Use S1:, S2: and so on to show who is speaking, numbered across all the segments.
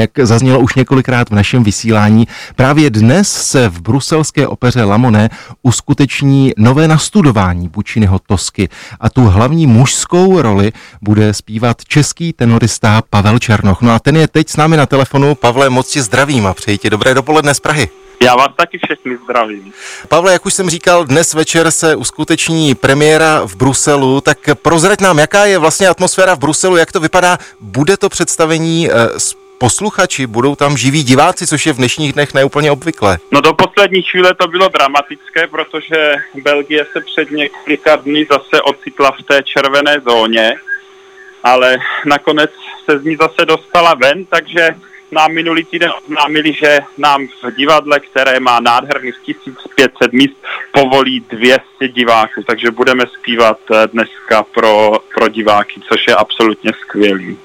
S1: jak zaznělo už několikrát v našem vysílání, právě dnes se v bruselské opeře Lamone uskuteční nové nastudování Bučinyho Tosky a tu hlavní mužskou roli bude zpívat český tenorista Pavel Černoch. No a ten je teď s námi na telefonu. Pavle, moc tě zdravím a přeji ti dobré dopoledne z Prahy.
S2: Já vás taky všechny zdravím.
S1: Pavle, jak už jsem říkal, dnes večer se uskuteční premiéra v Bruselu, tak prozrať nám, jaká je vlastně atmosféra v Bruselu, jak to vypadá. Bude to představení eh, s posluchači, budou tam živí diváci, což je v dnešních dnech neúplně obvyklé.
S2: No do poslední chvíle to bylo dramatické, protože Belgie se před několika dny zase ocitla v té červené zóně, ale nakonec se z ní zase dostala ven, takže nám minulý týden oznámili, že nám v divadle, které má nádherných 1500 míst, povolí 200 diváků, takže budeme zpívat eh, dneska pro, pro diváky, což je absolutně skvělý.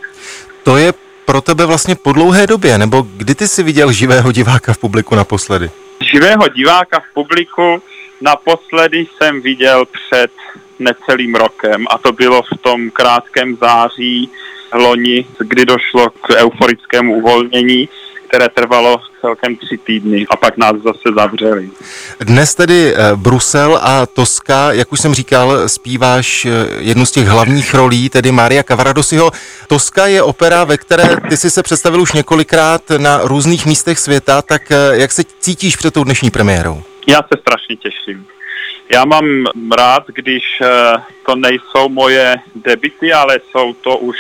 S1: To je pro tebe vlastně po dlouhé době, nebo kdy ty jsi viděl živého diváka v publiku naposledy?
S2: Živého diváka v publiku naposledy jsem viděl před necelým rokem a to bylo v tom krátkém září loni, kdy došlo k euforickému uvolnění, které trvalo celkem tři týdny a pak nás zase zavřeli.
S1: Dnes tedy eh, Brusel a Toska, jak už jsem říkal, zpíváš eh, jednu z těch hlavních rolí, tedy Maria Cavaradosiho. Toska je opera, ve které ty jsi se představil už několikrát na různých místech světa, tak eh, jak se cítíš před tou dnešní premiérou?
S2: Já se strašně těším. Já mám rád, když to nejsou moje debity, ale jsou to už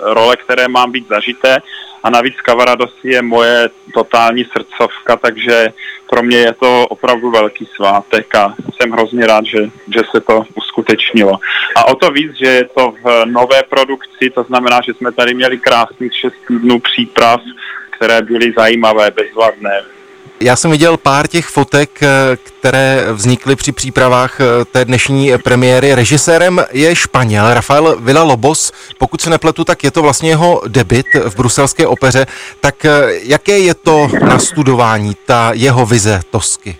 S2: role, které mám být zažité. A navíc Kavarados je moje totální srdcovka, takže pro mě je to opravdu velký svátek a jsem hrozně rád, že, že se to uskutečnilo. A o to víc, že je to v nové produkci, to znamená, že jsme tady měli krásných šest týdnů příprav, které byly zajímavé, bezvadné.
S1: Já jsem viděl pár těch fotek, eh, které vznikly při přípravách eh, té dnešní premiéry. Režisérem je Španěl Rafael Villalobos. Pokud se nepletu, tak je to vlastně jeho debit v bruselské opeře. Tak eh, jaké je to nastudování, ta jeho vize Tosky?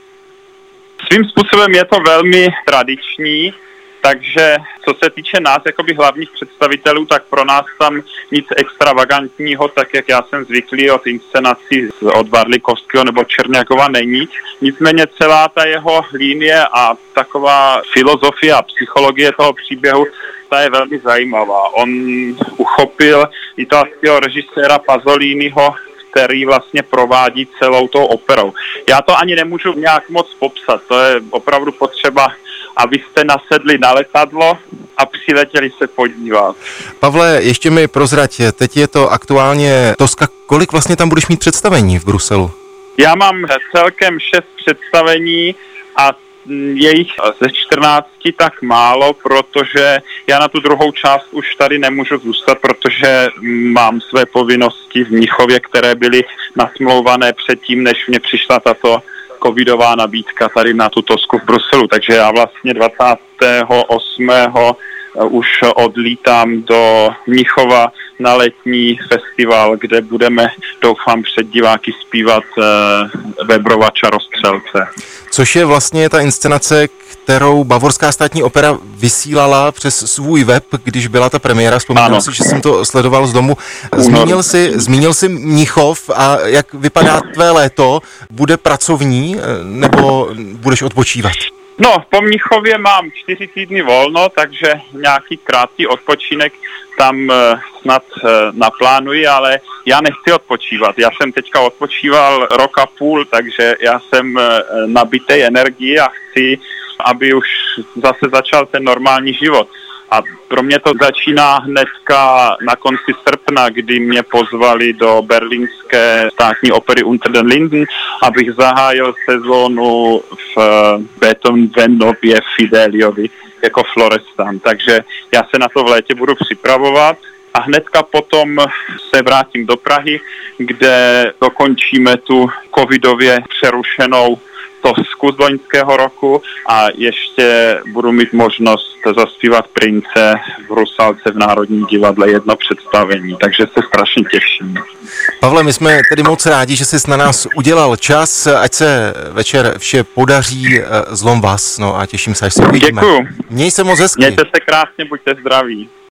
S2: Svým způsobem je to velmi tradiční takže co se týče nás, jakoby hlavních představitelů, tak pro nás tam nic extravagantního, tak jak já jsem zvyklý od inscenací od Varlikovského nebo Černiakova není. Nicméně celá ta jeho línie a taková filozofie a psychologie toho příběhu, ta je velmi zajímavá. On uchopil italského režiséra Pazolínyho který vlastně provádí celou tou operou. Já to ani nemůžu nějak moc popsat, to je opravdu potřeba abyste nasedli na letadlo a přiletěli se podívat.
S1: Pavle, ještě mi prozrať, teď je to aktuálně Toska, kolik vlastně tam budeš mít představení v Bruselu?
S2: Já mám celkem šest představení a je jich ze 14 tak málo, protože já na tu druhou část už tady nemůžu zůstat, protože mám své povinnosti v Mnichově, které byly nasmlouvané předtím, než mě přišla tato covidová nabídka tady na tu Tosku v Bruselu, takže já vlastně 28. Eh, už odlítám do Mnichova na letní festival, kde budeme, doufám, před diváky zpívat uh, Vebrova čarostřelce.
S1: Což je vlastně ta inscenace, kterou Bavorská státní opera vysílala přes svůj web, když byla ta premiéra. Vzpomínám si, že jsem to sledoval z domu. Zmínil si, zmínil si Mnichov a jak vypadá tvé léto? Bude pracovní nebo budeš odpočívat?
S2: No, po Mnichově mám čtyři týdny volno, takže nějaký krátký odpočinek tam uh, snad uh, naplánuji, ale já nechci odpočívat. Já jsem teďka odpočíval rok a půl, takže já jsem uh, nabitý energii a chci, aby už zase začal ten normální život. A pro mě to začíná hnedka na konci srpna, kdy mě pozvali do berlínské státní opery Unter den Linden, abych zahájil sezónu v Beethovenově Fideliovi jako florestan. Takže já se na to v létě budu připravovat a hnedka potom se vrátím do Prahy, kde dokončíme tu covidově přerušenou Tosku z loňského roku a ještě budu mít možnost zaspívat Prince v Rusalce v Národním divadle jedno představení, takže se strašně těším.
S1: Pavle, my jsme tedy moc rádi, že jsi na nás udělal čas, ať se večer vše podaří, eh, zlom vás, no a těším se, až se uvidíme.
S2: Děkuju.
S1: Měj se moc hezky.
S2: Mějte se krásně, buďte zdraví.